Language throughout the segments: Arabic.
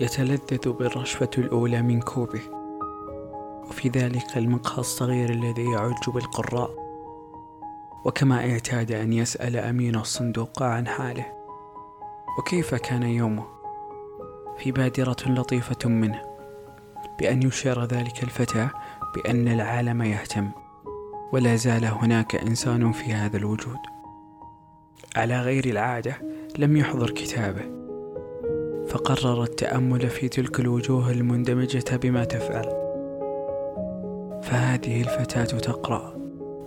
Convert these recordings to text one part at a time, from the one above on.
يتلذذ بالرشفة الأولى من كوبه وفي ذلك المقهى الصغير الذي يعج بالقراء وكما اعتاد أن يسأل أمين الصندوق عن حاله. وكيف كان يومه؟ في بادرة لطيفة منه بأن يشير ذلك الفتى بأن العالم يهتم ولا زال هناك إنسان في هذا الوجود. على غير العادة لم يحضر كتابه. فقرر التأمل في تلك الوجوه المندمجة بما تفعل. فهذه الفتاة تقرأ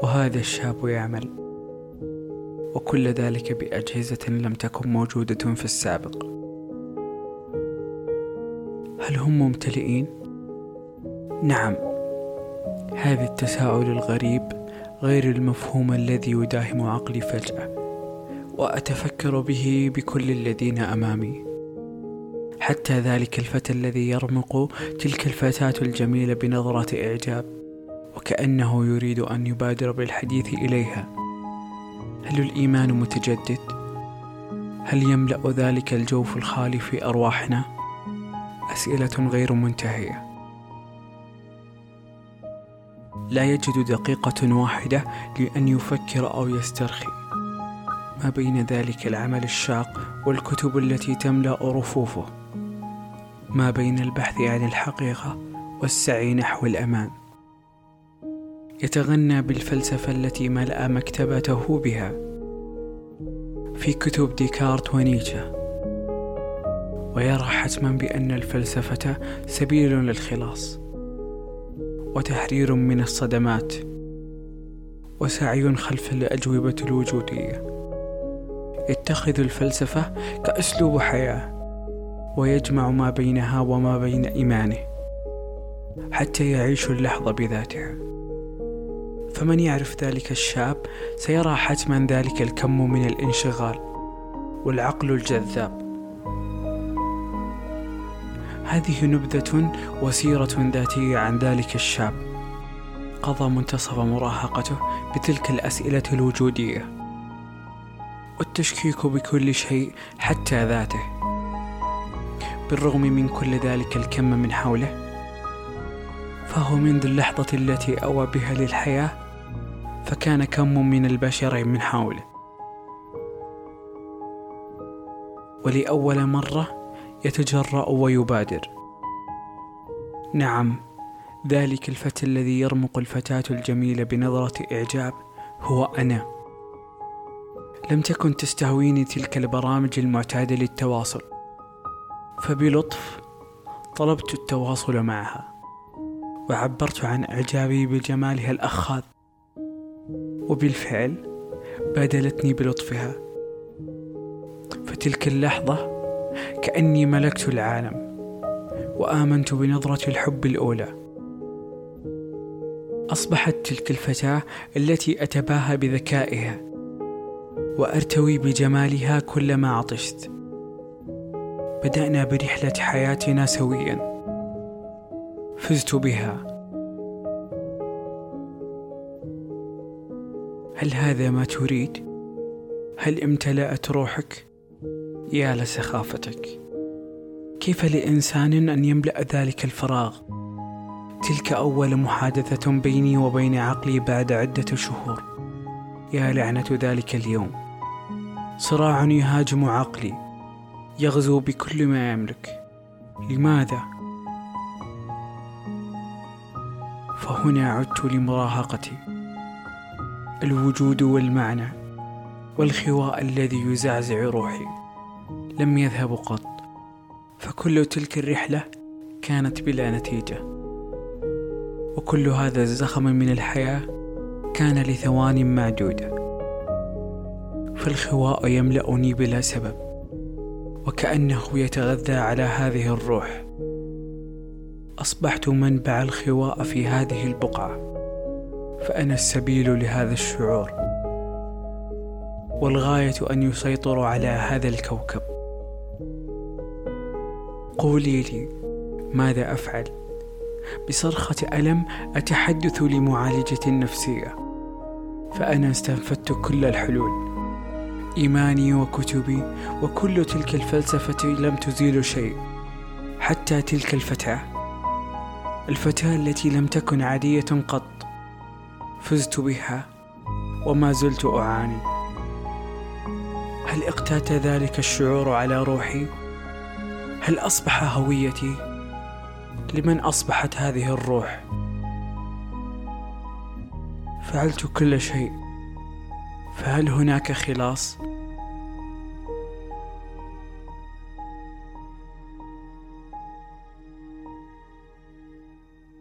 وهذا الشاب يعمل. وكل ذلك بأجهزة لم تكن موجودة في السابق. هل هم ممتلئين؟ نعم. هذا التساؤل الغريب غير المفهوم الذي يداهم عقلي فجأة وأتفكر به بكل الذين أمامي. حتى ذلك الفتى الذي يرمق تلك الفتاة الجميلة بنظرة إعجاب وكأنه يريد أن يبادر بالحديث إليها هل الإيمان متجدد؟ هل يملأ ذلك الجوف الخالي في أرواحنا؟ أسئلة غير منتهية لا يجد دقيقة واحدة لأن يفكر أو يسترخي ما بين ذلك العمل الشاق والكتب التي تملأ رفوفه ما بين البحث عن الحقيقة والسعي نحو الأمان. يتغنى بالفلسفة التي ملأ مكتبته بها. في كتب ديكارت ونيتشه. ويرى حتما بأن الفلسفة سبيل للخلاص. وتحرير من الصدمات. وسعي خلف الأجوبة الوجودية. يتخذ الفلسفة كأسلوب حياة. ويجمع ما بينها وما بين إيمانه حتى يعيش اللحظة بذاتها فمن يعرف ذلك الشاب سيرى حتما ذلك الكم من الانشغال والعقل الجذاب. هذه نبذة وسيرة ذاتية عن ذلك الشاب. قضى منتصف مراهقته بتلك الأسئلة الوجودية والتشكيك بكل شيء حتى ذاته. بالرغم من كل ذلك الكم من حوله فهو منذ اللحظة التي أوى بها للحياة فكان كم من البشر من حوله. ولأول مرة يتجرأ ويبادر. نعم ذلك الفتى الذي يرمق الفتاة الجميلة بنظرة إعجاب هو أنا. لم تكن تستهويني تلك البرامج المعتادة للتواصل. فبلطف طلبت التواصل معها وعبرت عن إعجابي بجمالها الأخاذ. وبالفعل بادلتني بلطفها. فتلك اللحظة كأني ملكت العالم وآمنت بنظرة الحب الأولى. أصبحت تلك الفتاة التي أتباهى بذكائها وأرتوي بجمالها كلما عطشت. بدأنا برحلة حياتنا سويا. فزت بها. هل هذا ما تريد؟ هل امتلأت روحك؟ يا لسخافتك. كيف لإنسان أن يملأ ذلك الفراغ؟ تلك أول محادثة بيني وبين عقلي بعد عدة شهور. يا لعنة ذلك اليوم. صراع يهاجم عقلي. يغزو بكل ما يملك. لماذا؟ فهنا عدت لمراهقتي. الوجود والمعنى والخواء الذي يزعزع روحي لم يذهبوا قط فكل تلك الرحلة كانت بلا نتيجة. وكل هذا الزخم من الحياة كان لثوان معدودة فالخواء يملأني بلا سبب. وكأنه يتغذى على هذه الروح. أصبحت منبع الخواء في هذه البقعة. فأنا السبيل لهذا الشعور. والغاية أن يسيطروا على هذا الكوكب. قولي لي ماذا أفعل؟ بصرخة ألم أتحدث لمعالجة نفسية. فأنا استنفدت كل الحلول. إيماني وكتبي وكل تلك الفلسفة لم تزيل شيء حتى تلك الفتاة. الفتاة التي لم تكن عادية قط. فزت بها وما زلت أعاني. هل اقتات ذلك الشعور على روحي؟ هل أصبح هويتي؟ لمن أصبحت هذه الروح؟ فعلت كل شيء. فهل هناك خلاص؟